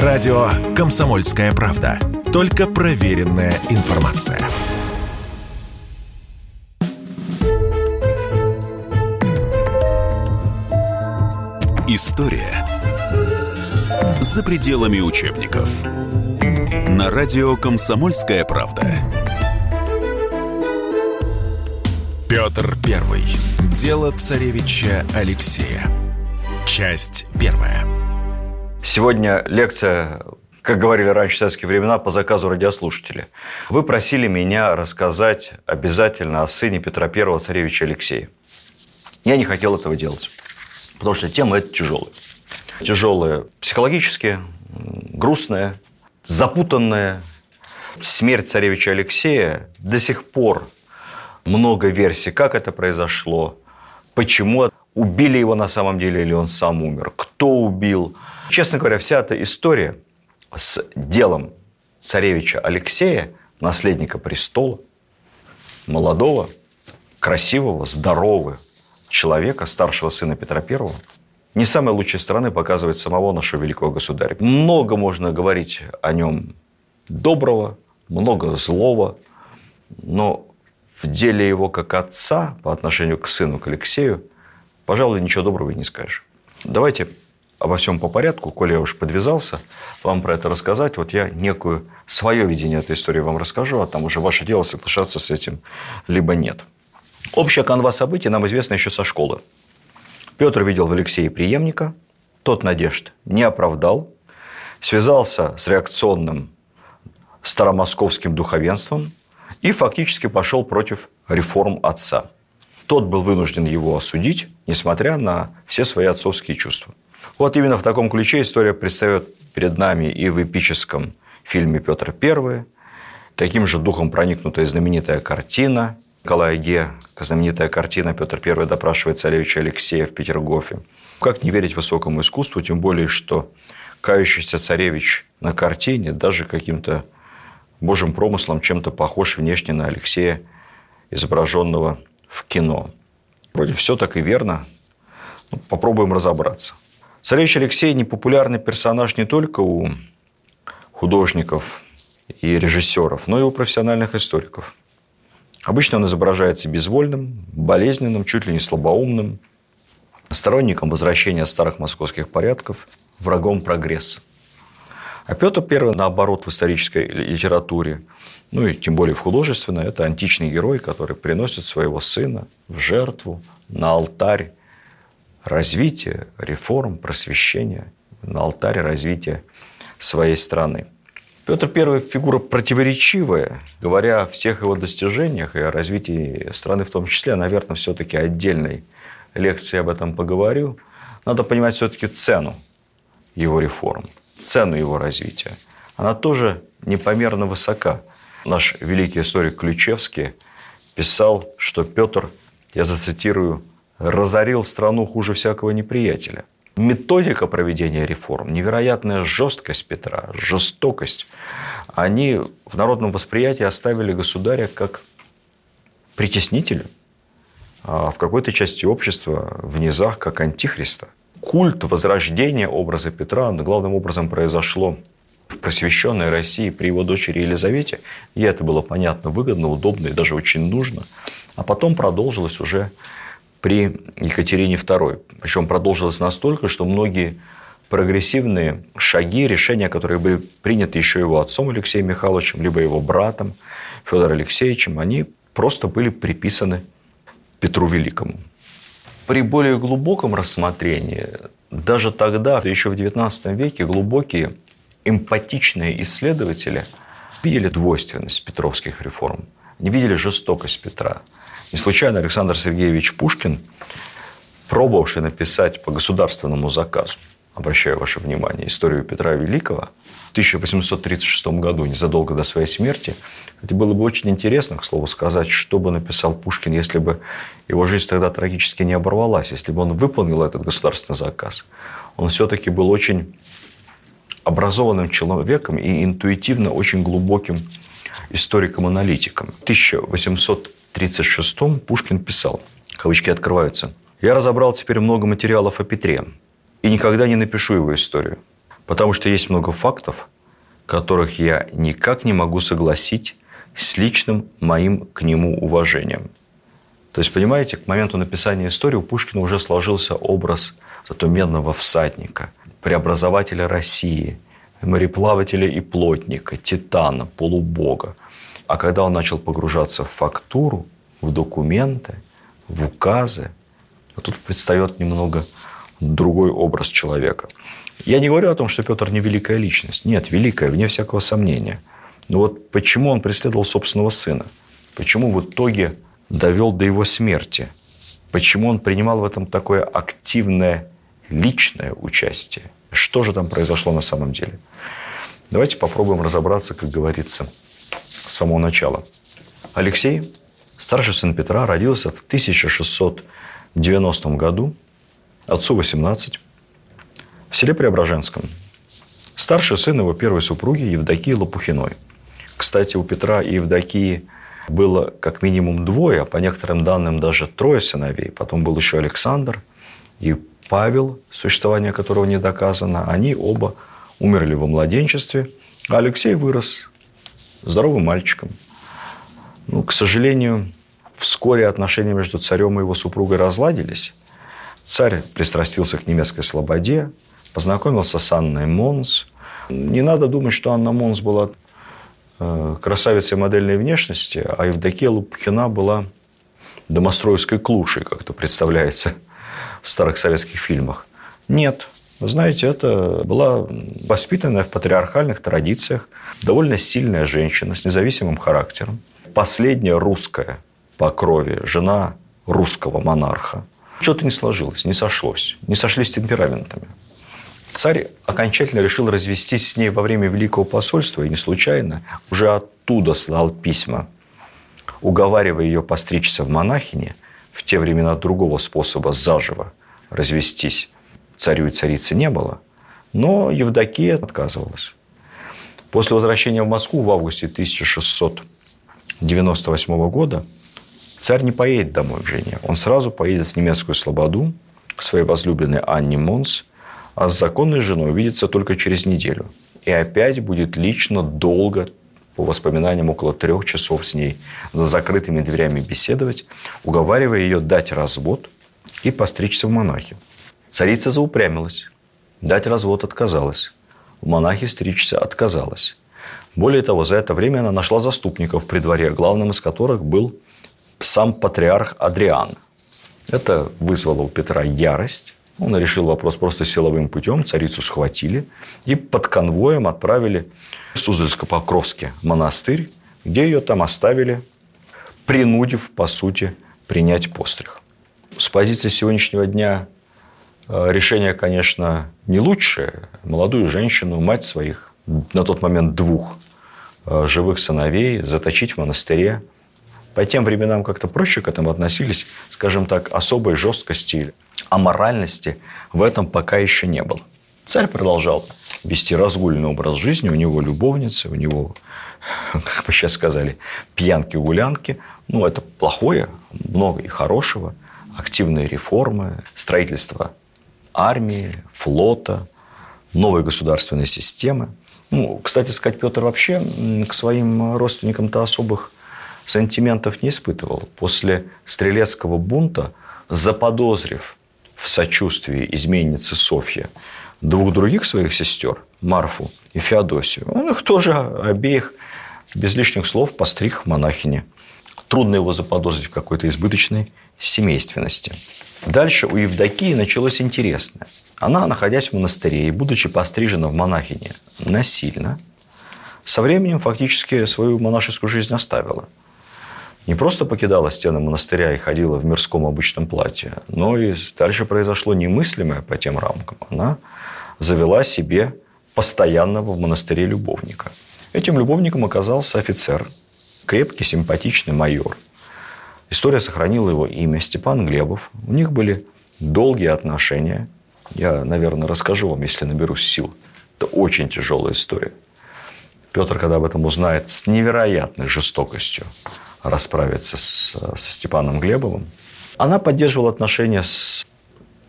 Радио «Комсомольская правда». Только проверенная информация. История за пределами учебников. На радио «Комсомольская правда». Петр Первый. Дело царевича Алексея. Часть первая. Сегодня лекция, как говорили раньше в советские времена, по заказу радиослушателя. Вы просили меня рассказать обязательно о сыне Петра Первого, царевича Алексея. Я не хотел этого делать, потому что тема эта тяжелая. Тяжелая психологически, грустная, запутанная. Смерть царевича Алексея до сих пор много версий, как это произошло, почему убили его на самом деле или он сам умер, кто убил – Честно говоря, вся эта история с делом царевича Алексея, наследника престола, молодого, красивого, здорового человека, старшего сына Петра Первого, не самой лучшей стороны показывает самого нашего великого государя. Много можно говорить о нем доброго, много злого, но в деле его как отца по отношению к сыну, к Алексею, пожалуй, ничего доброго и не скажешь. Давайте обо всем по порядку, коли я уж подвязался вам про это рассказать, вот я некую свое видение этой истории вам расскажу, а там уже ваше дело соглашаться с этим, либо нет. Общая канва событий нам известна еще со школы. Петр видел в Алексее преемника, тот надежд не оправдал, связался с реакционным старомосковским духовенством и фактически пошел против реформ отца. Тот был вынужден его осудить, несмотря на все свои отцовские чувства. Вот именно в таком ключе история предстает перед нами и в эпическом фильме «Петр I», таким же духом проникнутая знаменитая картина Николая Ге, знаменитая картина «Петр I допрашивает царевича Алексея в Петергофе». Как не верить высокому искусству, тем более, что кающийся царевич на картине даже каким-то божьим промыслом чем-то похож внешне на Алексея, изображенного в кино. Вроде все так и верно. Ну, попробуем разобраться. Царевич Алексей – непопулярный персонаж не только у художников и режиссеров, но и у профессиональных историков. Обычно он изображается безвольным, болезненным, чуть ли не слабоумным, сторонником возвращения старых московских порядков, врагом прогресса. А Петр I, наоборот, в исторической литературе, ну и тем более в художественной, это античный герой, который приносит своего сына в жертву на алтарь развития, реформ, просвещения, на алтаре развития своей страны. Петр I – фигура противоречивая, говоря о всех его достижениях и о развитии страны в том числе, наверное, все-таки отдельной лекции об этом поговорю. Надо понимать все-таки цену его реформ, цену его развития. Она тоже непомерно высока. Наш великий историк Ключевский писал, что Петр, я зацитирую, разорил страну хуже всякого неприятеля. Методика проведения реформ, невероятная жесткость Петра, жестокость, они в народном восприятии оставили государя как притеснителя, а в какой-то части общества в низах как антихриста. Культ возрождения образа Петра главным образом произошло в просвещенной России при его дочери Елизавете. Ей это было понятно, выгодно, удобно и даже очень нужно. А потом продолжилось уже при Екатерине II. Причем продолжилось настолько, что многие прогрессивные шаги, решения, которые были приняты еще его отцом Алексеем Михайловичем, либо его братом Федором Алексеевичем, они просто были приписаны Петру Великому. При более глубоком рассмотрении, даже тогда, еще в XIX веке, глубокие эмпатичные исследователи видели двойственность петровских реформ, не видели жестокость Петра – не случайно Александр Сергеевич Пушкин, пробовавший написать по государственному заказу, обращаю ваше внимание, историю Петра Великого, в 1836 году, незадолго до своей смерти. Это было бы очень интересно, к слову сказать, что бы написал Пушкин, если бы его жизнь тогда трагически не оборвалась, если бы он выполнил этот государственный заказ. Он все-таки был очень образованным человеком и интуитивно очень глубоким историком-аналитиком. В 1800 1936-м Пушкин писал, кавычки открываются, «Я разобрал теперь много материалов о Петре и никогда не напишу его историю, Потому что есть много фактов, которых я никак не могу согласить с личным моим к нему уважением. То есть, понимаете, к моменту написания истории у Пушкина уже сложился образ зато медного всадника, преобразователя России, мореплавателя и плотника, титана, полубога. А когда он начал погружаться в фактуру, в документы, в указы, тут предстает немного другой образ человека. Я не говорю о том, что Петр не великая личность. Нет, великая, вне всякого сомнения. Но вот почему он преследовал собственного сына? Почему в итоге довел до его смерти? Почему он принимал в этом такое активное личное участие? Что же там произошло на самом деле? Давайте попробуем разобраться, как говорится, с самого начала. Алексей, старший сын Петра, родился в 1690 году, отцу 18, в селе Преображенском. Старший сын его первой супруги Евдокии Лопухиной. Кстати, у Петра и Евдокии было как минимум двое, а по некоторым данным даже трое сыновей. Потом был еще Александр и Павел, существование которого не доказано. Они оба умерли во младенчестве, а Алексей вырос здоровым мальчиком. Ну, к сожалению, вскоре отношения между царем и его супругой разладились. Царь пристрастился к немецкой слободе, познакомился с Анной Монс. Не надо думать, что Анна Монс была э, красавицей модельной внешности, а Евдокия Лопухина была домостроевской клушей, как это представляется в старых советских фильмах. Нет, вы знаете, это была воспитанная в патриархальных традициях довольно сильная женщина с независимым характером. Последняя русская по крови жена русского монарха. Что-то не сложилось, не сошлось, не сошлись темпераментами. Царь окончательно решил развестись с ней во время Великого посольства, и не случайно уже оттуда слал письма, уговаривая ее постричься в монахине, в те времена другого способа заживо развестись царю и царице не было, но Евдокия отказывалась. После возвращения в Москву в августе 1698 года царь не поедет домой к жене. Он сразу поедет в немецкую слободу к своей возлюбленной Анне Монс, а с законной женой увидится только через неделю. И опять будет лично долго, по воспоминаниям, около трех часов с ней за закрытыми дверями беседовать, уговаривая ее дать развод и постричься в монахи. Царица заупрямилась. Дать развод отказалась. В монахи стричься отказалась. Более того, за это время она нашла заступников при дворе, главным из которых был сам патриарх Адриан. Это вызвало у Петра ярость. Он решил вопрос просто силовым путем. Царицу схватили и под конвоем отправили в Суздальско-Покровский монастырь, где ее там оставили, принудив, по сути, принять постриг. С позиции сегодняшнего дня решение, конечно, не лучшее. Молодую женщину, мать своих, на тот момент двух э, живых сыновей, заточить в монастыре. По тем временам как-то проще к этому относились, скажем так, особой жесткости, а моральности в этом пока еще не было. Царь продолжал вести разгульный образ жизни, у него любовницы, у него, как бы сейчас сказали, пьянки-гулянки. Ну, это плохое, много и хорошего. Активные реформы, строительство армии, флота, новой государственной системы. Ну, кстати сказать, Петр вообще к своим родственникам-то особых сантиментов не испытывал. После стрелецкого бунта, заподозрив в сочувствии изменницы Софья двух других своих сестер, Марфу и Феодосию, он их тоже обеих без лишних слов постриг в монахине. Трудно его заподозрить в какой-то избыточной семейственности. Дальше у Евдокии началось интересное. Она, находясь в монастыре и будучи пострижена в монахине насильно, со временем фактически свою монашескую жизнь оставила. Не просто покидала стены монастыря и ходила в мирском обычном платье, но и дальше произошло немыслимое по тем рамкам. Она завела себе постоянного в монастыре любовника. Этим любовником оказался офицер, крепкий, симпатичный майор – История сохранила его имя Степан Глебов. У них были долгие отношения. Я, наверное, расскажу вам, если наберусь сил. Это очень тяжелая история. Петр, когда об этом узнает, с невероятной жестокостью расправится с, со Степаном Глебовым. Она поддерживала отношения с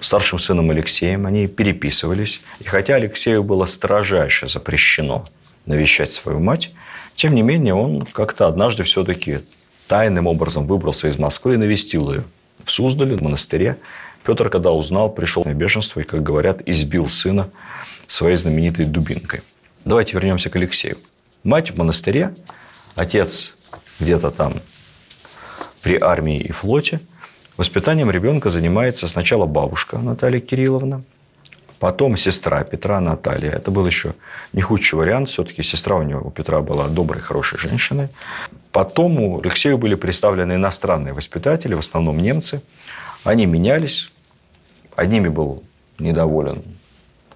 старшим сыном Алексеем. Они переписывались. И хотя Алексею было строжайше запрещено навещать свою мать, тем не менее он как-то однажды все-таки тайным образом выбрался из Москвы и навестил ее в Суздале, в монастыре. Петр, когда узнал, пришел на бешенство и, как говорят, избил сына своей знаменитой дубинкой. Давайте вернемся к Алексею. Мать в монастыре, отец где-то там при армии и флоте. Воспитанием ребенка занимается сначала бабушка Наталья Кирилловна, потом сестра Петра Наталья. Это был еще не худший вариант. Все-таки сестра у него, у Петра была доброй, хорошей женщиной. Потом у Алексею были представлены иностранные воспитатели, в основном немцы. Они менялись. Одними был недоволен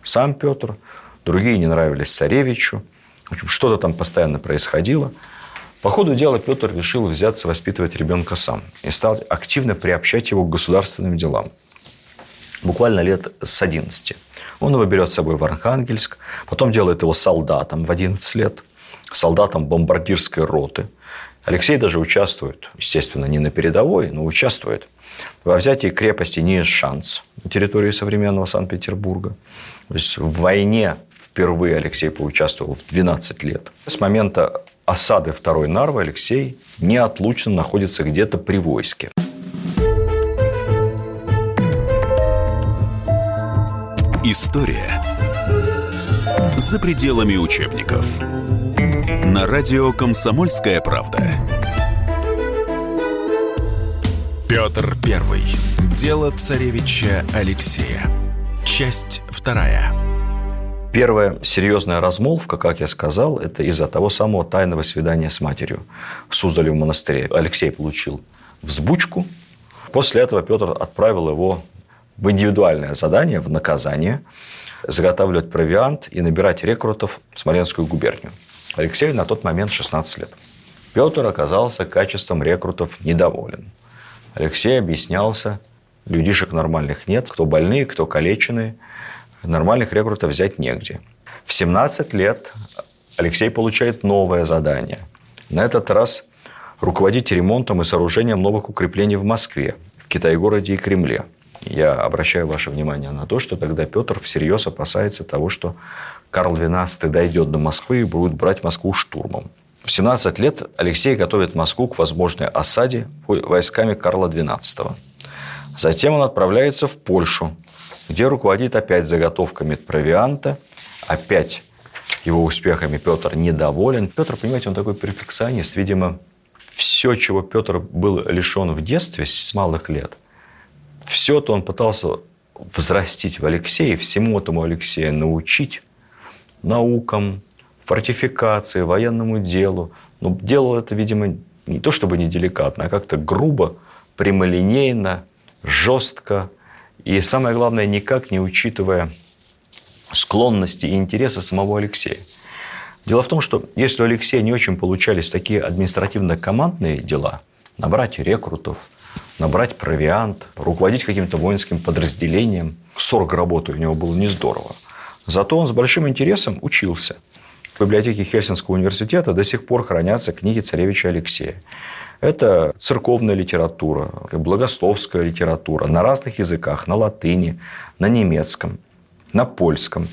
сам Петр, другие не нравились царевичу. В общем, что-то там постоянно происходило. По ходу дела Петр решил взяться воспитывать ребенка сам и стал активно приобщать его к государственным делам. Буквально лет с 11. Он его берет с собой в Архангельск, потом делает его солдатом в 11 лет, солдатом бомбардирской роты. Алексей даже участвует, естественно, не на передовой, но участвует во взятии крепости Ниишанс на территории современного Санкт-Петербурга. То есть в войне впервые Алексей поучаствовал в 12 лет. С момента осады второй Нарвы Алексей неотлучно находится где-то при войске. История за пределами учебников. На радио «Комсомольская правда». Петр Первый. Дело царевича Алексея. Часть вторая. Первая серьезная размолвка, как я сказал, это из-за того самого тайного свидания с матерью в Суздале в монастыре. Алексей получил взбучку. После этого Петр отправил его в индивидуальное задание, в наказание, заготавливать провиант и набирать рекрутов в Смоленскую губернию. Алексею на тот момент 16 лет. Петр оказался качеством рекрутов недоволен. Алексей объяснялся, людишек нормальных нет, кто больные, кто калеченные, нормальных рекрутов взять негде. В 17 лет Алексей получает новое задание. На этот раз руководить ремонтом и сооружением новых укреплений в Москве, в Китай-городе и Кремле. Я обращаю ваше внимание на то, что тогда Петр всерьез опасается того, что Карл XII дойдет до Москвы и будет брать Москву штурмом. В 17 лет Алексей готовит Москву к возможной осаде войсками Карла XII. Затем он отправляется в Польшу, где руководит опять заготовками провианта, опять его успехами Петр недоволен. Петр, понимаете, он такой перфекционист. Видимо, все, чего Петр был лишен в детстве с малых лет, все это он пытался взрастить в Алексее, всему этому Алексея научить наукам, фортификации, военному делу. Но делал это, видимо, не то чтобы не деликатно, а как-то грубо, прямолинейно, жестко, и самое главное, никак не учитывая склонности и интересы самого Алексея. Дело в том, что если у Алексея не очень получались такие административно-командные дела, набрать рекрутов, набрать провиант, руководить каким-то воинским подразделением, сорок работы у него было не здорово. Зато он с большим интересом учился. В библиотеке Хельсинского университета до сих пор хранятся книги царевича Алексея. Это церковная литература, богословская литература на разных языках, на латыни, на немецком, на польском.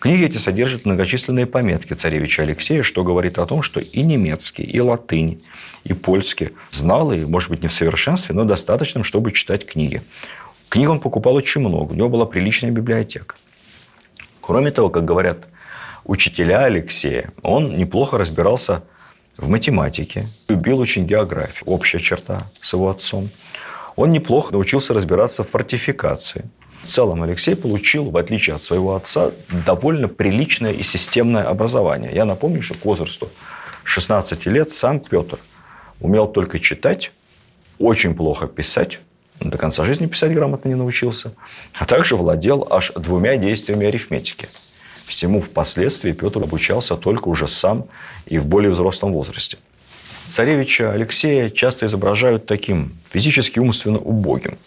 Книги эти содержат многочисленные пометки царевича Алексея, что говорит о том, что и немецкий, и латынь, и польский знал, и, может быть, не в совершенстве, но достаточным, чтобы читать книги. Книг он покупал очень много, у него была приличная библиотека. Кроме того, как говорят учителя Алексея, он неплохо разбирался в математике, любил очень географию, общая черта с его отцом. Он неплохо научился разбираться в фортификации. В целом Алексей получил, в отличие от своего отца, довольно приличное и системное образование. Я напомню, что к возрасту 16 лет сам Петр умел только читать, очень плохо писать, до конца жизни писать грамотно не научился, а также владел аж двумя действиями арифметики – Всему впоследствии Петр обучался только уже сам и в более взрослом возрасте. Царевича Алексея часто изображают таким физически умственно убогим.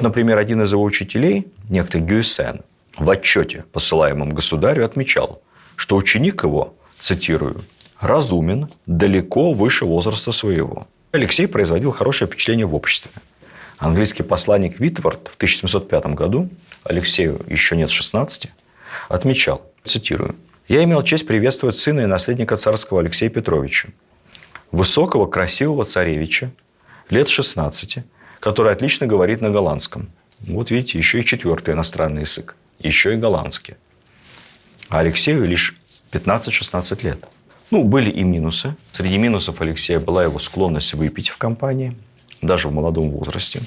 Например, один из его учителей, некто Гюйсен, в отчете, посылаемом государю, отмечал, что ученик его, цитирую, «разумен, далеко выше возраста своего». Алексей производил хорошее впечатление в обществе. Английский посланник Витвард в 1705 году, Алексею еще нет 16, отмечал, цитирую, «Я имел честь приветствовать сына и наследника царского Алексея Петровича, высокого, красивого царевича, лет 16, который отлично говорит на голландском. Вот видите, еще и четвертый иностранный язык, еще и голландский. А Алексею лишь 15-16 лет. Ну, были и минусы. Среди минусов Алексея была его склонность выпить в компании, даже в молодом возрасте.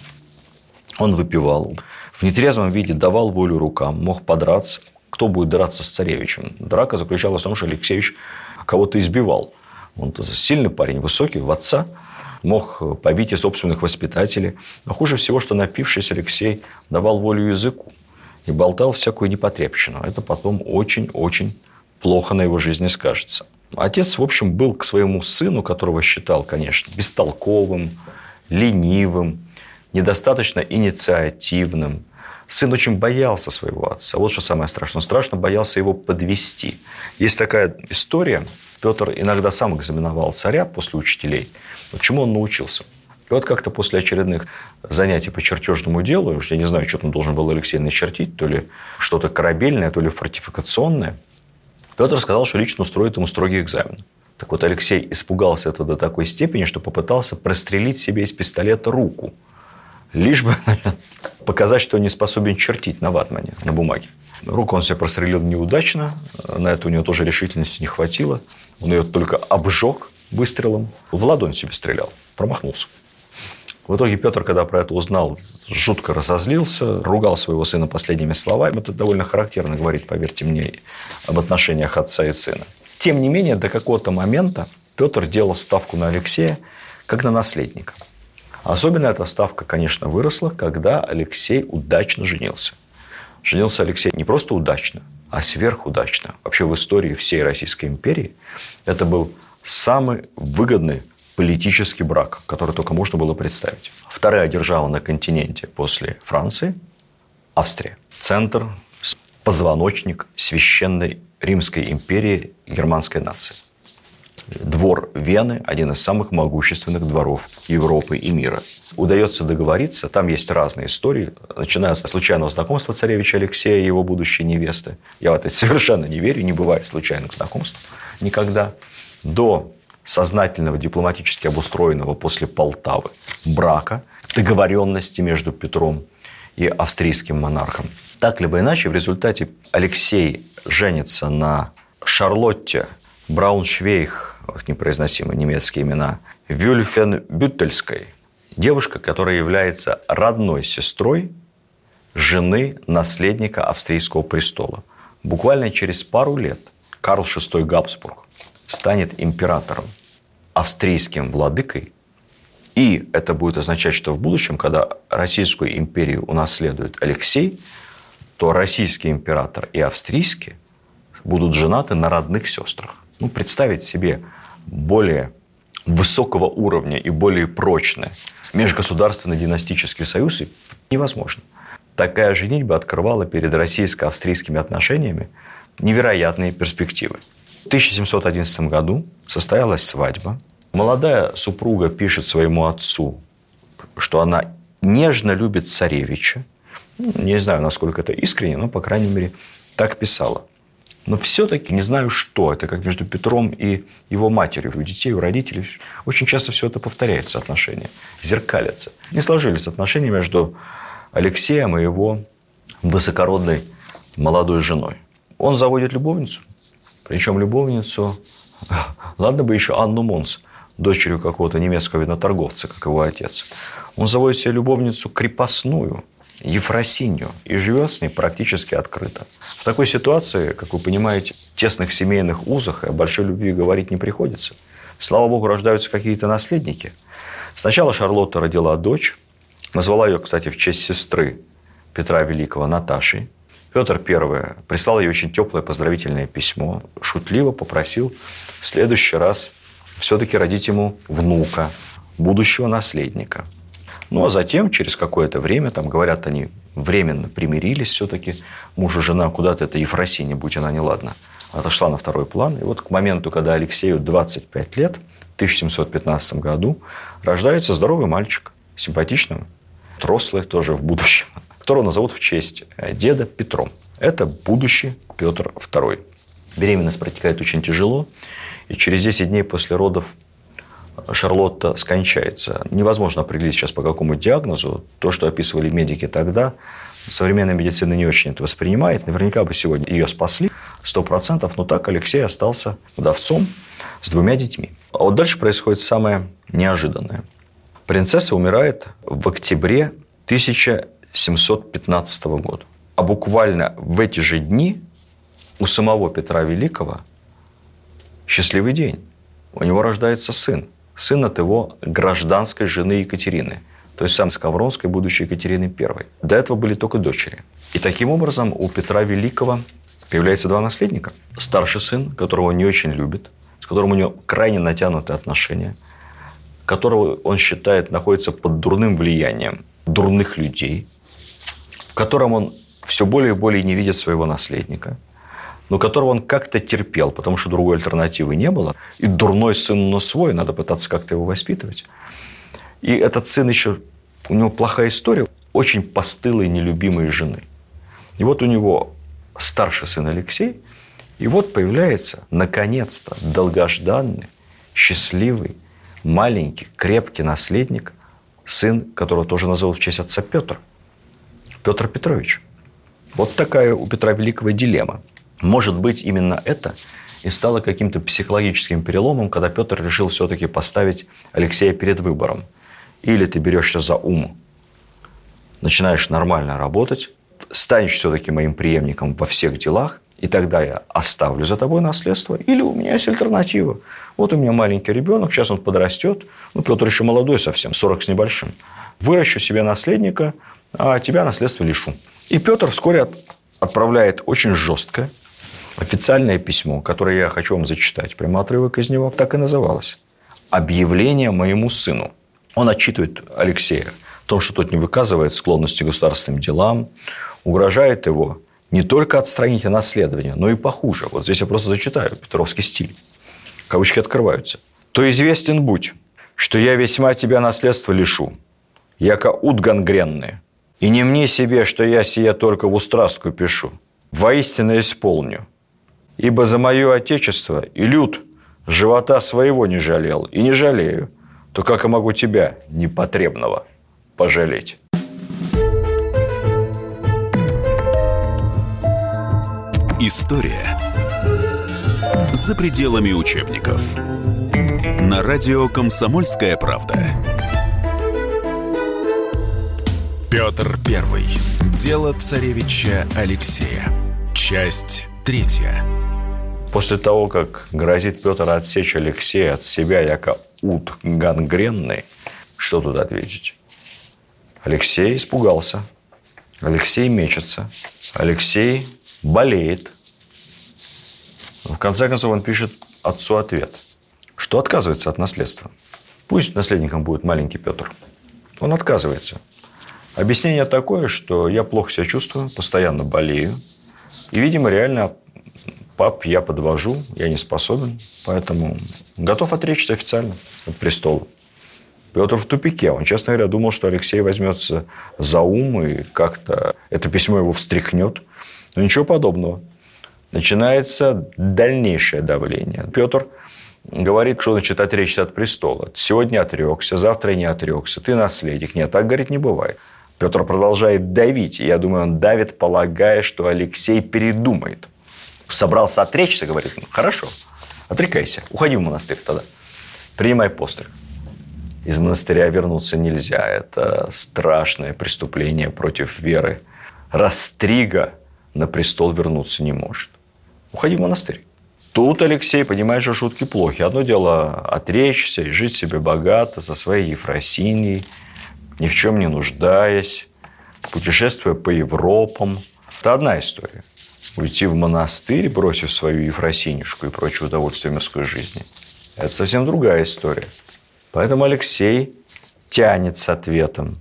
Он выпивал. В нетрезвом виде давал волю рукам, мог подраться. Кто будет драться с царевичем? Драка заключалась в том, что Алексеевич кого-то избивал. Он сильный парень, высокий, в отца, мог побить и собственных воспитателей. Но хуже всего, что напившись Алексей давал волю языку и болтал всякую непотребщину. Это потом очень-очень плохо на его жизни скажется. Отец, в общем, был к своему сыну, которого считал, конечно, бестолковым, ленивым, недостаточно инициативным. Сын очень боялся своего отца. Вот что самое страшное. Он страшно боялся его подвести. Есть такая история. Петр иногда сам экзаменовал царя после учителей. Вот чему он научился? И вот как-то после очередных занятий по чертежному делу, уж я не знаю, что там должен был Алексей начертить, то ли что-то корабельное, то ли фортификационное, Петр сказал, что лично устроит ему строгий экзамен. Так вот, Алексей испугался это до такой степени, что попытался прострелить себе из пистолета руку. Лишь бы показать, что не способен чертить на ватмане, на бумаге. Руку он себе прострелил неудачно. На это у него тоже решительности не хватило. Он ее только обжег выстрелом. В ладонь себе стрелял. Промахнулся. В итоге Петр, когда про это узнал, жутко разозлился, ругал своего сына последними словами. Это довольно характерно говорит, поверьте мне, об отношениях отца и сына. Тем не менее, до какого-то момента Петр делал ставку на Алексея как на наследника. Особенно эта ставка, конечно, выросла, когда Алексей удачно женился. Женился Алексей не просто удачно, а сверхудачно. Вообще в истории всей Российской империи это был самый выгодный политический брак, который только можно было представить. Вторая держава на континенте после Франции – Австрия. Центр, позвоночник священной Римской империи германской нации. Двор Вены – один из самых могущественных дворов Европы и мира. Удается договориться, там есть разные истории, начиная с случайного знакомства царевича Алексея и его будущей невесты. Я в это совершенно не верю, не бывает случайных знакомств никогда. До сознательного, дипломатически обустроенного после Полтавы брака, договоренности между Петром и австрийским монархом. Так либо иначе, в результате Алексей женится на Шарлотте Брауншвейх, ох, непроизносимые немецкие имена, Вюльфенбюттельской, девушка, которая является родной сестрой жены наследника австрийского престола. Буквально через пару лет Карл VI Габсбург станет императором, австрийским владыкой, и это будет означать, что в будущем, когда Российскую империю унаследует Алексей, то российский император и австрийский будут женаты на родных сестрах. Ну, представить себе более высокого уровня и более прочный межгосударственный династический союз невозможно. Такая женитьба открывала перед российско-австрийскими отношениями невероятные перспективы. В 1711 году состоялась свадьба. Молодая супруга пишет своему отцу, что она нежно любит царевича. Ну, не знаю, насколько это искренне, но, по крайней мере, так писала. Но все-таки не знаю, что. Это как между Петром и его матерью. У детей, у родителей очень часто все это повторяется, отношения, зеркалятся. Не сложились отношения между Алексеем и его высокородной молодой женой. Он заводит любовницу, причем любовницу, ладно бы еще Анну Монс, дочерью какого-то немецкого виноторговца, как его отец. Он заводит себе любовницу крепостную, Ефросинью, и живет с ней практически открыто. В такой ситуации, как вы понимаете, тесных семейных узах и о большой любви говорить не приходится. Слава богу, рождаются какие-то наследники. Сначала Шарлотта родила дочь, назвала ее, кстати, в честь сестры Петра Великого Наташей. Петр I прислал ей очень теплое поздравительное письмо, шутливо попросил в следующий раз все-таки родить ему внука, будущего наследника. Ну, а затем, через какое-то время, там, говорят, они временно примирились все-таки, муж и жена куда-то, это Ефросиния, будь она неладна, отошла на второй план. И вот к моменту, когда Алексею 25 лет, в 1715 году, рождается здоровый мальчик, симпатичным, рослый тоже в будущем, которого назовут в честь э, деда Петром. Это будущий Петр II. Беременность протекает очень тяжело, и через 10 дней после родов Шарлотта скончается. Невозможно определить сейчас по какому диагнозу. То, что описывали медики тогда, современная медицина не очень это воспринимает. Наверняка бы сегодня ее спасли, сто процентов, но так Алексей остался вдовцом с двумя детьми. А вот дальше происходит самое неожиданное. Принцесса умирает в октябре 1715 года. А буквально в эти же дни у самого Петра Великого счастливый день. У него рождается сын. Сын от его гражданской жены Екатерины. То есть сам Скавронской, будущей Екатерины I. До этого были только дочери. И таким образом у Петра Великого появляется два наследника. Старший сын, которого он не очень любит, с которым у него крайне натянутые отношения, которого он считает находится под дурным влиянием дурных людей, в котором он все более и более не видит своего наследника, но которого он как-то терпел, потому что другой альтернативы не было. И дурной сын, но свой, надо пытаться как-то его воспитывать. И этот сын еще, у него плохая история, очень постылой, нелюбимой жены. И вот у него старший сын Алексей, и вот появляется, наконец-то, долгожданный, счастливый, маленький, крепкий наследник, сын, которого тоже назовут в честь отца Петр. Петр Петрович. Вот такая у Петра Великого дилемма. Может быть, именно это и стало каким-то психологическим переломом, когда Петр решил все-таки поставить Алексея перед выбором. Или ты берешься за ум, начинаешь нормально работать, станешь все-таки моим преемником во всех делах, и тогда я оставлю за тобой наследство, или у меня есть альтернатива. Вот у меня маленький ребенок, сейчас он подрастет, ну, Петр еще молодой совсем, 40 с небольшим. Выращу себе наследника, а тебя наследство лишу. И Петр вскоре отправляет очень жесткое официальное письмо, которое я хочу вам зачитать. Прямо отрывок из него так и называлось. «Объявление моему сыну». Он отчитывает Алексея в том, что тот не выказывает склонности к государственным делам, угрожает его не только отстранить от наследования, но и похуже. Вот здесь я просто зачитаю петровский стиль. Кавычки открываются. «То известен будь, что я весьма тебя наследство лишу, яко ут гангренные, и не мне себе, что я сие только в устрастку пишу, воистину исполню. Ибо за мое отечество и люд живота своего не жалел и не жалею, то как я могу тебя, непотребного, пожалеть?» История за пределами учебников. На радио «Комсомольская правда». Петр Первый. Дело царевича Алексея. Часть третья. После того, как грозит Петр отсечь Алексея от себя, яко ут гангренный, что тут ответить? Алексей испугался. Алексей мечется. Алексей болеет. В конце концов, он пишет отцу ответ, что отказывается от наследства. Пусть наследником будет маленький Петр. Он отказывается. Объяснение такое, что я плохо себя чувствую, постоянно болею. И, видимо, реально пап я подвожу, я не способен. Поэтому готов отречься официально от престола. Петр в тупике. Он, честно говоря, думал, что Алексей возьмется за ум и как-то это письмо его встряхнет. Но ничего подобного. Начинается дальнейшее давление. Петр говорит, что значит отречься от престола. Сегодня отрекся, завтра не отрекся. Ты наследник. Нет, так, говорит, не бывает. Петр продолжает давить. И я думаю, он давит, полагая, что Алексей передумает. Собрался отречься, говорит, ну, хорошо, отрекайся, уходи в монастырь тогда. Принимай постриг. Из монастыря вернуться нельзя. Это страшное преступление против веры. Растрига на престол вернуться не может. Уходи в монастырь. Тут Алексей понимает, что шутки плохи. Одно дело отречься и жить себе богато со своей Ефросиньей, ни в чем не нуждаясь, путешествуя по Европам. Это одна история. Уйти в монастырь, бросив свою Ефросинюшку и прочие удовольствия мирской жизни. Это совсем другая история. Поэтому Алексей тянет с ответом,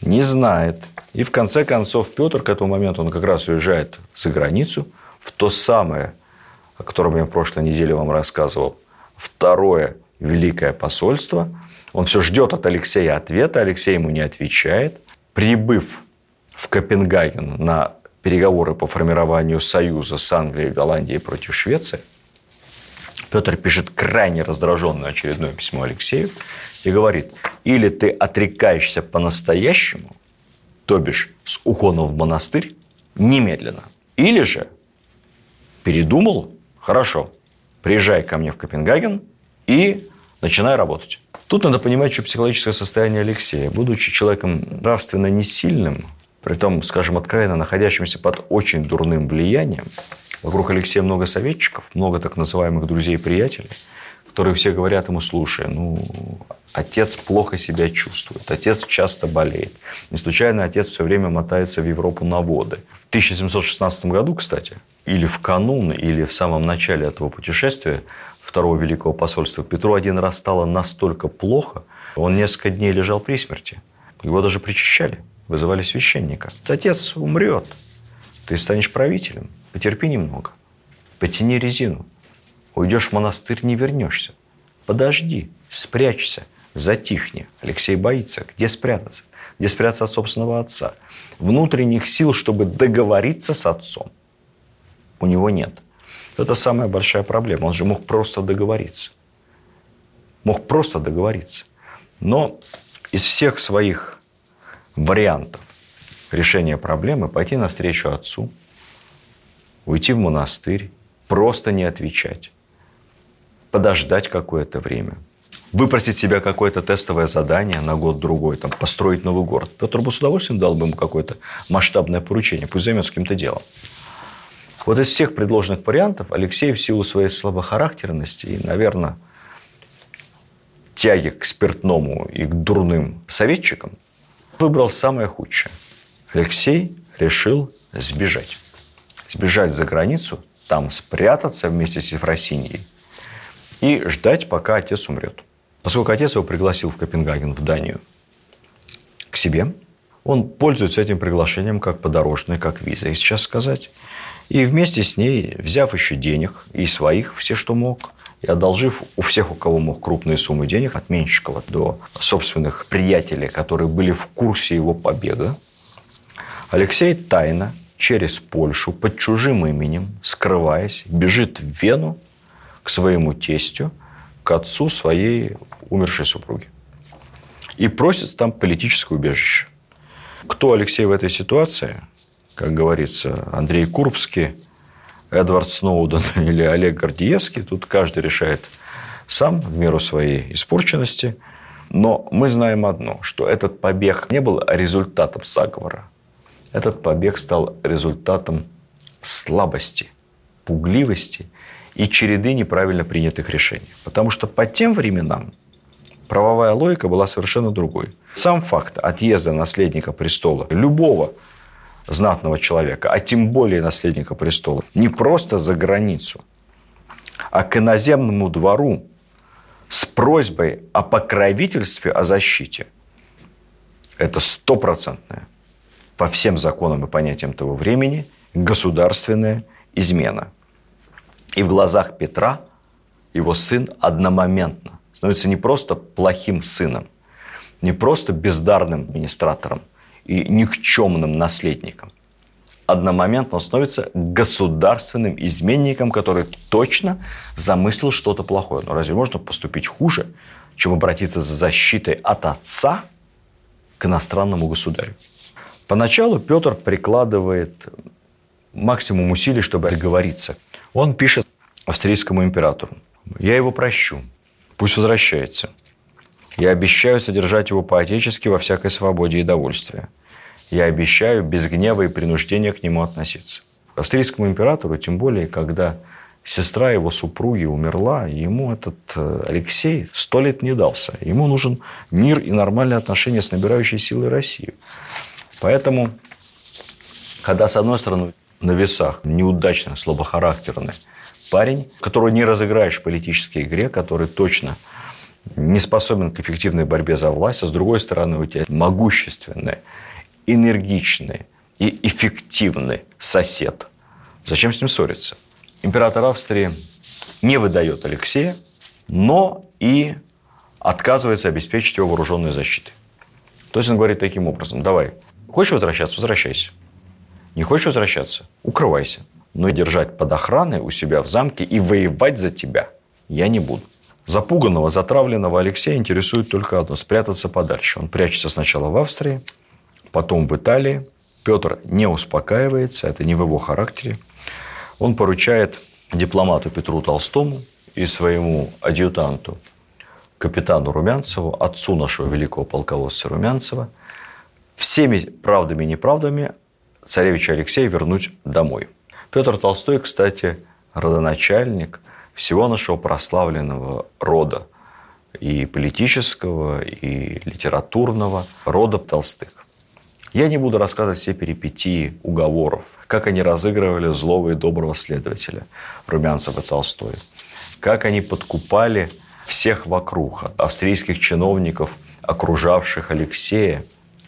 не знает, и в конце концов Петр к этому моменту, он как раз уезжает за границу, в то самое, о котором я в прошлой неделе вам рассказывал, второе великое посольство. Он все ждет от Алексея ответа, Алексей ему не отвечает. прибыв в Копенгаген на переговоры по формированию союза с Англией и Голландией против Швеции, Петр пишет крайне раздраженное очередное письмо Алексею и говорит, или ты отрекаешься по-настоящему, то бишь с уходом в монастырь, немедленно, или же передумал, хорошо, приезжай ко мне в Копенгаген и начинай работать. Тут надо понимать, что психологическое состояние Алексея. Будучи человеком нравственно несильным, при том, скажем откровенно, находящимся под очень дурным влиянием, вокруг Алексея много советчиков, много так называемых друзей и приятелей, которые все говорят ему, слушай, ну, отец плохо себя чувствует, отец часто болеет. Не случайно отец все время мотается в Европу на воды. В 1716 году, кстати, или в канун, или в самом начале этого путешествия Второго Великого посольства, Петру один раз стало настолько плохо, он несколько дней лежал при смерти. Его даже причащали вызывали священника. Отец умрет, ты станешь правителем, потерпи немного, потяни резину, уйдешь в монастырь, не вернешься. Подожди, спрячься, затихни. Алексей боится. Где спрятаться? Где спрятаться от собственного отца? Внутренних сил, чтобы договориться с отцом, у него нет. Это самая большая проблема. Он же мог просто договориться. Мог просто договориться. Но из всех своих вариантов решения проблемы пойти навстречу отцу, уйти в монастырь, просто не отвечать, подождать какое-то время, выпросить себя какое-то тестовое задание на год-другой, там, построить новый город. Петр бы с удовольствием дал бы ему какое-то масштабное поручение, пусть займется каким-то делом. Вот из всех предложенных вариантов Алексей в силу своей слабохарактерности и, наверное, тяги к спиртному и к дурным советчикам – выбрал самое худшее. Алексей решил сбежать. Сбежать за границу, там спрятаться вместе с Ефросиньей и ждать, пока отец умрет. Поскольку отец его пригласил в Копенгаген, в Данию, к себе, он пользуется этим приглашением как подорожной, как визой, сейчас сказать. И вместе с ней, взяв еще денег и своих, все, что мог, и одолжив у всех, у кого мог крупные суммы денег, от Меньшикова до собственных приятелей, которые были в курсе его побега, Алексей тайно через Польшу под чужим именем, скрываясь, бежит в Вену к своему тестю, к отцу своей умершей супруги. И просит там политическое убежище. Кто Алексей в этой ситуации? Как говорится, Андрей Курбский – Эдвард Сноуден или Олег Гордиевский. Тут каждый решает сам в меру своей испорченности. Но мы знаем одно, что этот побег не был результатом заговора. Этот побег стал результатом слабости, пугливости и череды неправильно принятых решений. Потому что по тем временам правовая логика была совершенно другой. Сам факт отъезда наследника престола любого знатного человека, а тем более наследника престола, не просто за границу, а к иноземному двору с просьбой о покровительстве, о защите. Это стопроцентная по всем законам и понятиям того времени государственная измена. И в глазах Петра его сын одномоментно становится не просто плохим сыном, не просто бездарным администратором, и никчемным наследником. Одномоментно он становится государственным изменником, который точно замыслил что-то плохое. Но разве можно поступить хуже, чем обратиться за защитой от отца к иностранному государю? Поначалу Петр прикладывает максимум усилий, чтобы договориться. Он пишет австрийскому императору. «Я его прощу. Пусть возвращается. Я обещаю содержать его по-отечески во всякой свободе и довольстве. Я обещаю без гнева и принуждения к нему относиться. Австрийскому императору, тем более, когда сестра его супруги умерла, ему этот э, Алексей сто лет не дался. Ему нужен мир и нормальные отношения с набирающей силой Россией. Поэтому, когда, с одной стороны, на весах неудачный, слабохарактерный парень, которого не разыграешь в политической игре, который точно не способен к эффективной борьбе за власть, а с другой стороны у тебя могущественный, энергичный и эффективный сосед. Зачем с ним ссориться? Император Австрии не выдает Алексея, но и отказывается обеспечить его вооруженной защитой. То есть он говорит таким образом, давай, хочешь возвращаться, возвращайся. Не хочешь возвращаться, укрывайся. Но держать под охраной у себя в замке и воевать за тебя я не буду. Запуганного, затравленного Алексея интересует только одно – спрятаться подальше. Он прячется сначала в Австрии, потом в Италии. Петр не успокаивается, это не в его характере. Он поручает дипломату Петру Толстому и своему адъютанту, капитану Румянцеву, отцу нашего великого полководца Румянцева, всеми правдами и неправдами царевича Алексея вернуть домой. Петр Толстой, кстати, родоначальник всего нашего прославленного рода и политического, и литературного рода Толстых. Я не буду рассказывать все перипетии уговоров, как они разыгрывали злого и доброго следователя Румянцев и Толстой, как они подкупали всех вокруг, от австрийских чиновников, окружавших Алексея,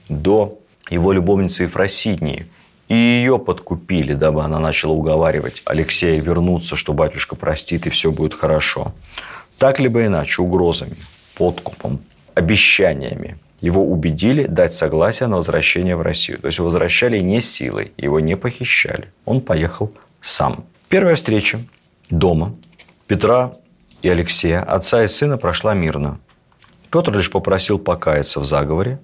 до его любовницы Ефросинии. И ее подкупили, дабы она начала уговаривать Алексея вернуться, что батюшка простит и все будет хорошо. Так либо иначе, угрозами, подкупом, обещаниями его убедили дать согласие на возвращение в Россию. То есть возвращали не силой, его не похищали. Он поехал сам. Первая встреча дома Петра и Алексея, отца и сына, прошла мирно. Петр лишь попросил покаяться в заговоре,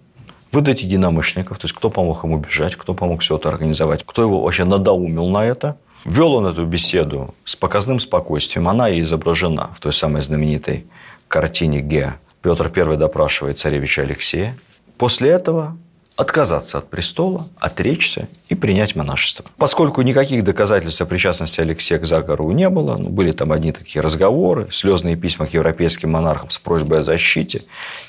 выдать единомышленников, то есть кто помог ему бежать, кто помог все это организовать, кто его вообще надоумил на это. Вел он эту беседу с показным спокойствием. Она и изображена в той самой знаменитой картине Геа. Петр I допрашивает царевича Алексея. После этого отказаться от престола, отречься и принять монашество. Поскольку никаких доказательств о причастности Алексея к заговору не было, ну, были там одни такие разговоры, слезные письма к европейским монархам с просьбой о защите,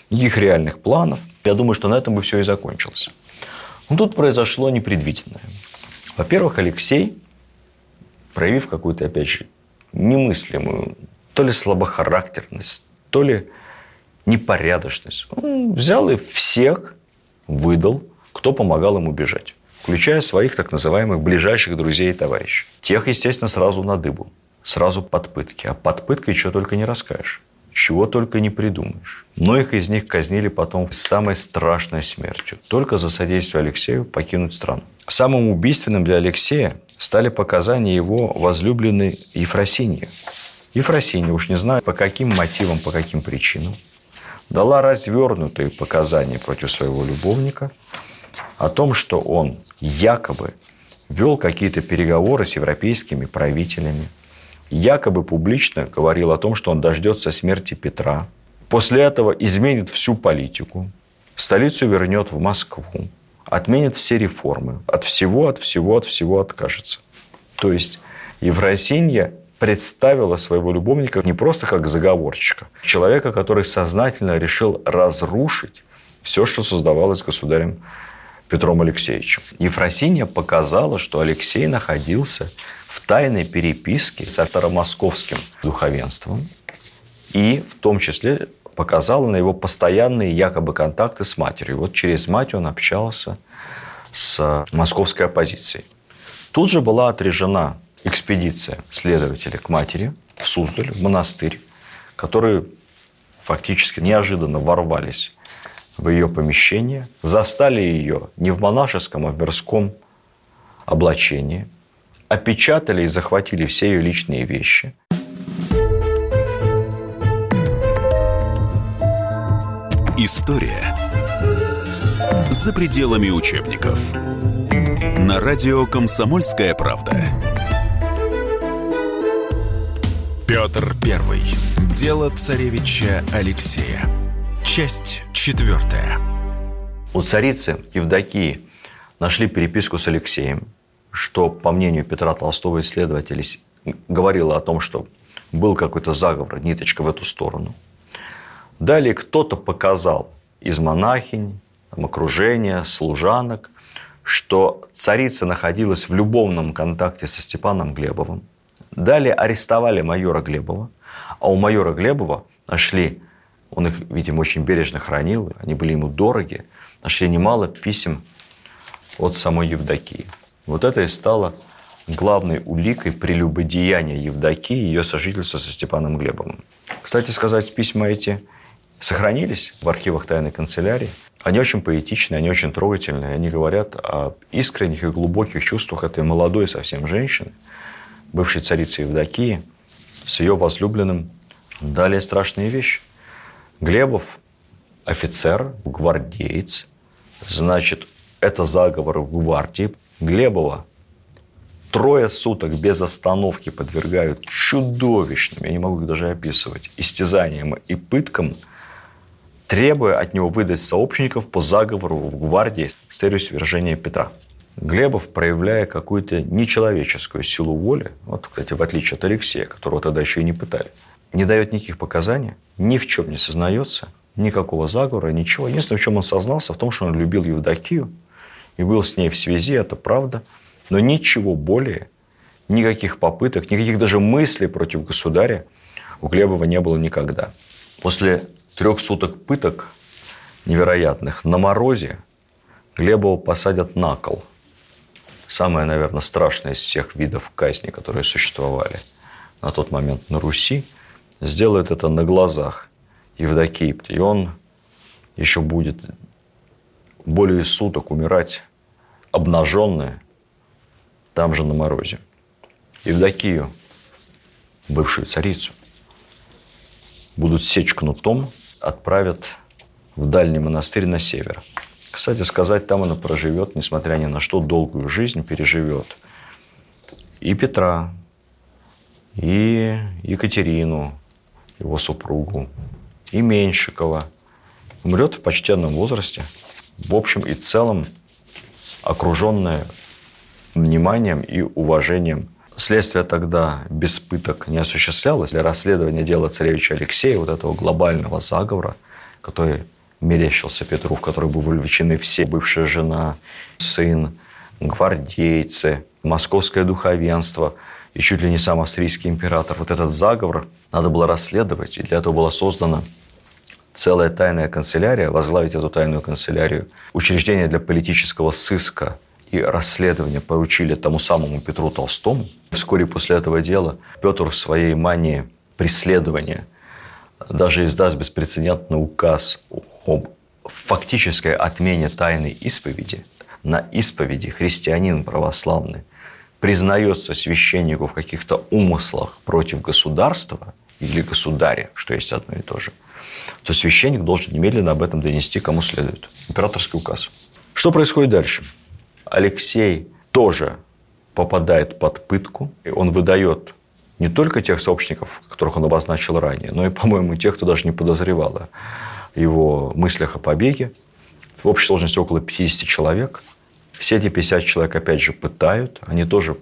никаких реальных планов. Я думаю, что на этом бы все и закончилось. Но тут произошло непредвиденное. Во-первых, Алексей, проявив какую-то, опять же, немыслимую то ли слабохарактерность, то ли непорядочность, он взял и всех выдал, кто помогал ему бежать, включая своих так называемых ближайших друзей и товарищей. Тех, естественно, сразу на дыбу, сразу под пытки. А под пыткой что только не расскажешь чего только не придумаешь. Многих из них казнили потом самой страшной смертью, только за содействие Алексею покинуть страну. Самым убийственным для Алексея стали показания его возлюбленной Ефросиньи. Ефросинья, уж не знаю по каким мотивам, по каким причинам, дала развернутые показания против своего любовника о том, что он якобы вел какие-то переговоры с европейскими правителями, якобы публично говорил о том, что он дождется смерти Петра, после этого изменит всю политику, столицу вернет в Москву, отменит все реформы, от всего, от всего, от всего откажется. То есть Евросинья представила своего любовника не просто как заговорщика, человека, который сознательно решил разрушить все, что создавалось государем Петром Алексеевичем. Ефросинья показала, что Алексей находился в тайной переписке со старомосковским духовенством и в том числе показала на его постоянные якобы контакты с матерью. Вот через мать он общался с московской оппозицией. Тут же была отрежена экспедиция следователей к матери в Суздаль, в монастырь, которые фактически неожиданно ворвались в ее помещение, застали ее не в монашеском, а в мирском облачении, опечатали и захватили все ее личные вещи. История за пределами учебников. На радио «Комсомольская правда». Петр Первый. Дело царевича Алексея. Часть четвертая. У царицы Евдокии нашли переписку с Алексеем, что, по мнению Петра Толстого, исследователей, говорило о том, что был какой-то заговор, ниточка в эту сторону. Далее кто-то показал из монахинь, окружения, служанок, что царица находилась в любовном контакте со Степаном Глебовым, Далее арестовали майора Глебова, а у майора Глебова нашли, он их, видимо, очень бережно хранил, они были ему дороги, нашли немало писем от самой Евдокии. Вот это и стало главной уликой прелюбодеяния Евдокии и ее сожительства со Степаном Глебовым. Кстати сказать, письма эти сохранились в архивах тайной канцелярии. Они очень поэтичные, они очень трогательные. Они говорят о искренних и глубоких чувствах этой молодой совсем женщины, бывшей царицы Евдокии, с ее возлюбленным. Далее страшные вещи. Глебов – офицер, гвардеец. Значит, это заговор в гвардии. Глебова трое суток без остановки подвергают чудовищным, я не могу их даже описывать, истязаниям и пыткам, требуя от него выдать сообщников по заговору в гвардии с целью свержения Петра. Глебов, проявляя какую-то нечеловеческую силу воли, вот, кстати, в отличие от Алексея, которого тогда еще и не пытали, не дает никаких показаний, ни в чем не сознается, никакого заговора, ничего. Единственное, в чем он сознался, в том, что он любил Евдокию и был с ней в связи, это правда – но ничего более, никаких попыток, никаких даже мыслей против государя у Глебова не было никогда. После трех суток пыток невероятных на морозе Глебова посадят на кол. Самое, наверное, страшное из всех видов казни, которые существовали на тот момент на Руси. Сделают это на глазах Евдокии. Он еще будет более суток умирать обнаженный, там же на морозе. Евдокию, бывшую царицу, будут сечь кнутом, отправят в дальний монастырь на север. Кстати сказать, там она проживет, несмотря ни на что, долгую жизнь переживет. И Петра, и Екатерину, его супругу, и Меньшикова. Умрет в почтенном возрасте, в общем и целом окруженная вниманием и уважением. Следствие тогда без пыток не осуществлялось. Для расследования дела царевича Алексея, вот этого глобального заговора, который мерещился Петру, в который были вовлечены все, бывшая жена, сын, гвардейцы, московское духовенство и чуть ли не сам австрийский император. Вот этот заговор надо было расследовать, и для этого была создана целая тайная канцелярия, возглавить эту тайную канцелярию, учреждение для политического сыска – и расследование поручили тому самому Петру Толстому. Вскоре после этого дела Петр в своей мании преследования даже издаст беспрецедентный указ об фактической отмене тайной исповеди. На исповеди христианин православный признается священнику в каких-то умыслах против государства или государя, что есть одно и то же, то священник должен немедленно об этом донести кому следует. Императорский указ. Что происходит дальше? Алексей тоже попадает под пытку. И он выдает не только тех сообщников, которых он обозначил ранее, но и, по-моему, тех, кто даже не подозревал о его мыслях о побеге. В общей сложности около 50 человек. Все эти 50 человек, опять же, пытают. Они тоже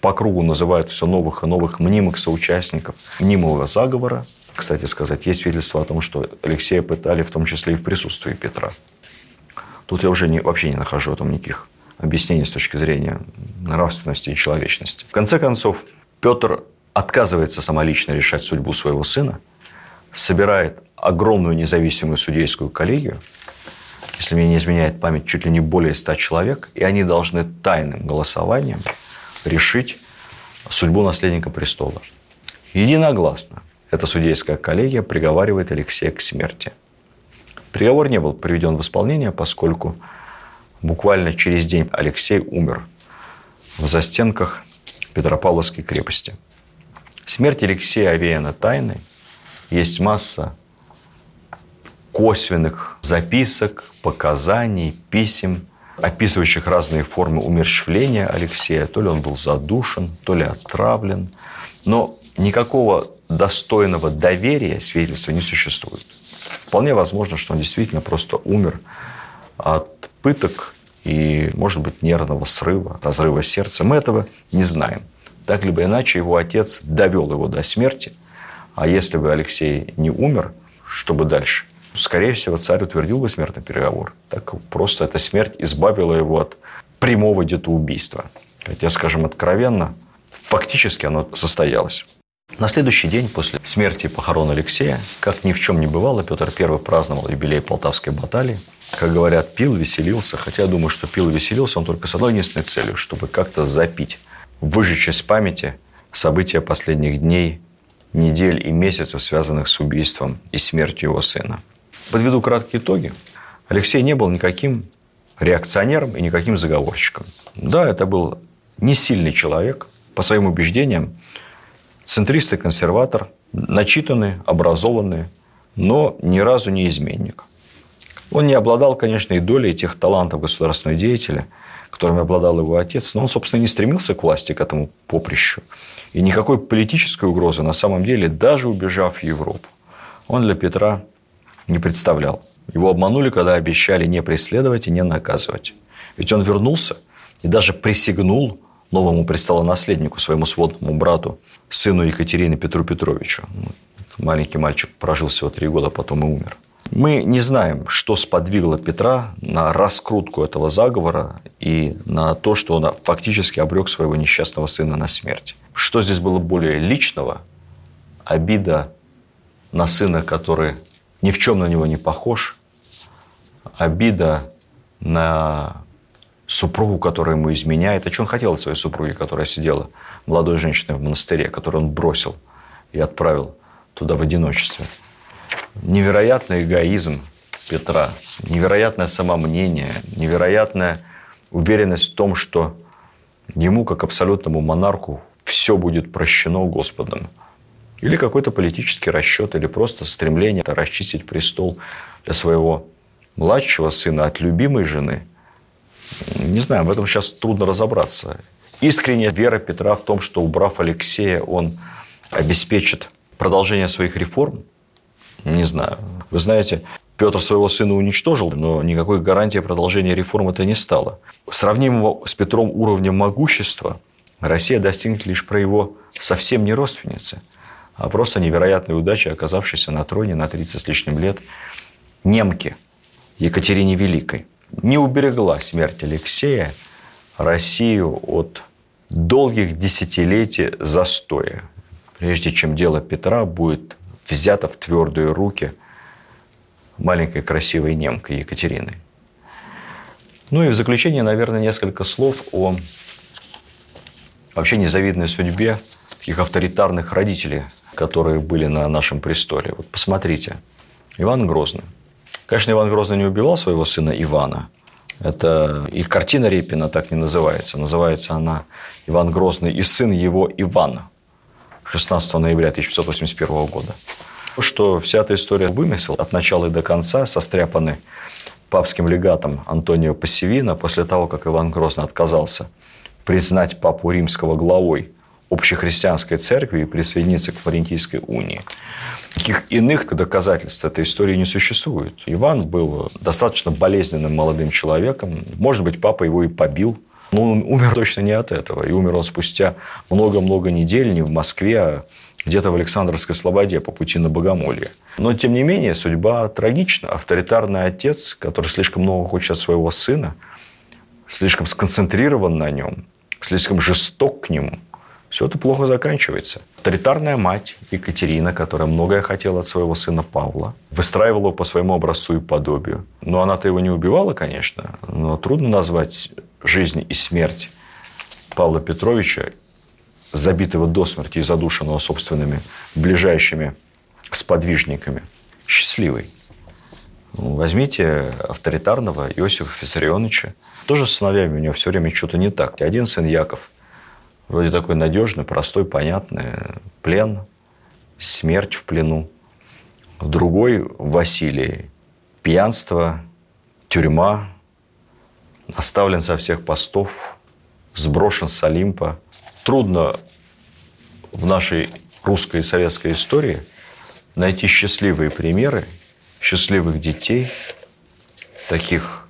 по кругу называют все новых и новых мнимых соучастников мнимого заговора. Кстати сказать, есть свидетельство о том, что Алексея пытали в том числе и в присутствии Петра. Тут я уже не, вообще не нахожу там никаких объяснений с точки зрения нравственности и человечности. В конце концов, Петр отказывается самолично решать судьбу своего сына, собирает огромную независимую судейскую коллегию, если мне не изменяет память, чуть ли не более ста человек, и они должны тайным голосованием решить судьбу наследника престола. Единогласно эта судейская коллегия приговаривает Алексея к смерти. Приговор не был приведен в исполнение, поскольку Буквально через день Алексей умер в застенках Петропавловской крепости. Смерть Алексея овеяна тайной. Есть масса косвенных записок, показаний, писем, описывающих разные формы умерщвления Алексея. То ли он был задушен, то ли отравлен. Но никакого достойного доверия свидетельства не существует. Вполне возможно, что он действительно просто умер от пыток и, может быть, нервного срыва, разрыва сердца. Мы этого не знаем. Так либо иначе его отец довел его до смерти. А если бы Алексей не умер, что бы дальше? Скорее всего, царь утвердил бы смертный переговор. Так просто эта смерть избавила его от прямого где-то убийства. Хотя, скажем откровенно, фактически оно состоялось. На следующий день после смерти и похорон Алексея, как ни в чем не бывало, Петр I праздновал юбилей Полтавской баталии. Как говорят, пил, веселился. Хотя я думаю, что пил и веселился он только с одной единственной целью, чтобы как-то запить, выжечь из памяти события последних дней, недель и месяцев, связанных с убийством и смертью его сына. Подведу краткие итоги. Алексей не был никаким реакционером и никаким заговорщиком. Да, это был не сильный человек, по своим убеждениям, центрист и консерватор, начитанный, образованный, но ни разу не изменник. Он не обладал, конечно, и долей тех талантов государственного деятеля, которыми обладал его отец, но он, собственно, не стремился к власти, к этому поприщу. И никакой политической угрозы на самом деле, даже убежав в Европу, он для Петра не представлял. Его обманули, когда обещали не преследовать и не наказывать. Ведь он вернулся и даже присягнул новому престолонаследнику, своему сводному брату, сыну Екатерины Петру Петровичу. Маленький мальчик прожил всего три года, потом и умер. Мы не знаем, что сподвигло Петра на раскрутку этого заговора и на то, что он фактически обрек своего несчастного сына на смерть. Что здесь было более личного? Обида на сына, который ни в чем на него не похож. Обида на супругу, которая ему изменяет. А что он хотел от своей супруги, которая сидела молодой женщиной в монастыре, которую он бросил и отправил туда в одиночестве. Невероятный эгоизм Петра, невероятное самомнение, невероятная уверенность в том, что ему, как абсолютному монарху, все будет прощено Господом. Или какой-то политический расчет, или просто стремление расчистить престол для своего младшего сына от любимой жены. Не знаю, в этом сейчас трудно разобраться. Искренняя вера Петра в том, что убрав Алексея, он обеспечит продолжение своих реформ, не знаю. Вы знаете, Петр своего сына уничтожил, но никакой гарантии продолжения реформ это не стало. Сравнимого с Петром уровнем могущества Россия достигнет лишь про его совсем не родственницы – а просто невероятной удачей, оказавшейся на троне на 30 с лишним лет немки Екатерине Великой. Не уберегла смерть Алексея Россию от долгих десятилетий застоя, прежде чем дело Петра будет взято в твердые руки маленькой красивой немкой Екатерины. Ну и в заключение, наверное, несколько слов о вообще незавидной судьбе таких авторитарных родителей которые были на нашем престоле. Вот посмотрите. Иван Грозный. Конечно, Иван Грозный не убивал своего сына Ивана. Это их картина Репина так не называется. Называется она «Иван Грозный и сын его Ивана» 16 ноября 1581 года. Что вся эта история вымысел от начала и до конца, состряпаны папским легатом Антонио Пассивина после того, как Иван Грозный отказался признать папу римского главой общехристианской церкви и присоединиться к Флорентийской унии. Никаких иных доказательств этой истории не существует. Иван был достаточно болезненным молодым человеком. Может быть, папа его и побил. Но он умер точно не от этого. И умер он спустя много-много недель не в Москве, а где-то в Александровской Слободе по пути на Богомолье. Но, тем не менее, судьба трагична. Авторитарный отец, который слишком много хочет от своего сына, слишком сконцентрирован на нем, слишком жесток к нему – все это плохо заканчивается. Авторитарная мать Екатерина, которая многое хотела от своего сына Павла, выстраивала его по своему образцу и подобию. Но она-то его не убивала, конечно, но трудно назвать жизнь и смерть Павла Петровича, забитого до смерти и задушенного собственными ближайшими сподвижниками, счастливой. Ну, возьмите авторитарного Иосифа Фиссарионовича. Тоже с сыновьями у него все время что-то не так. Один сын Яков – Вроде такой надежный, простой, понятный. Плен, смерть в плену. Другой Василий. Пьянство, тюрьма, оставлен со всех постов, сброшен с Олимпа. Трудно в нашей русской и советской истории найти счастливые примеры счастливых детей, таких,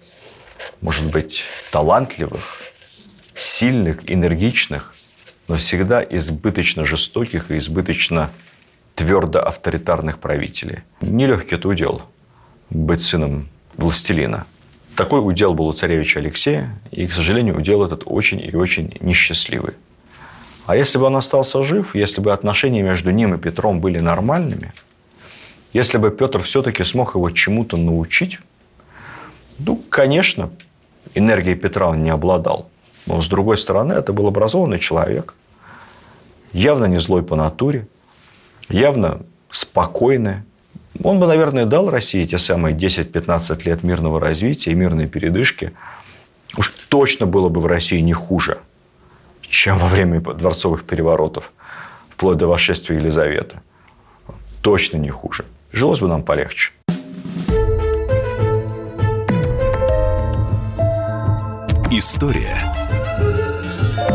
может быть, талантливых, сильных, энергичных, но всегда избыточно жестоких и избыточно твердо авторитарных правителей. Нелегкий это удел – быть сыном властелина. Такой удел был у царевича Алексея, и, к сожалению, удел этот очень и очень несчастливый. А если бы он остался жив, если бы отношения между ним и Петром были нормальными, если бы Петр все-таки смог его чему-то научить, ну, конечно, энергией Петра он не обладал – но, с другой стороны, это был образованный человек, явно не злой по натуре, явно спокойный, Он бы, наверное, дал России те самые 10-15 лет мирного развития мирной передышки. Уж точно было бы в России не хуже, чем во время дворцовых переворотов, вплоть до восшествия Елизаветы. Точно не хуже. Жилось бы нам полегче. История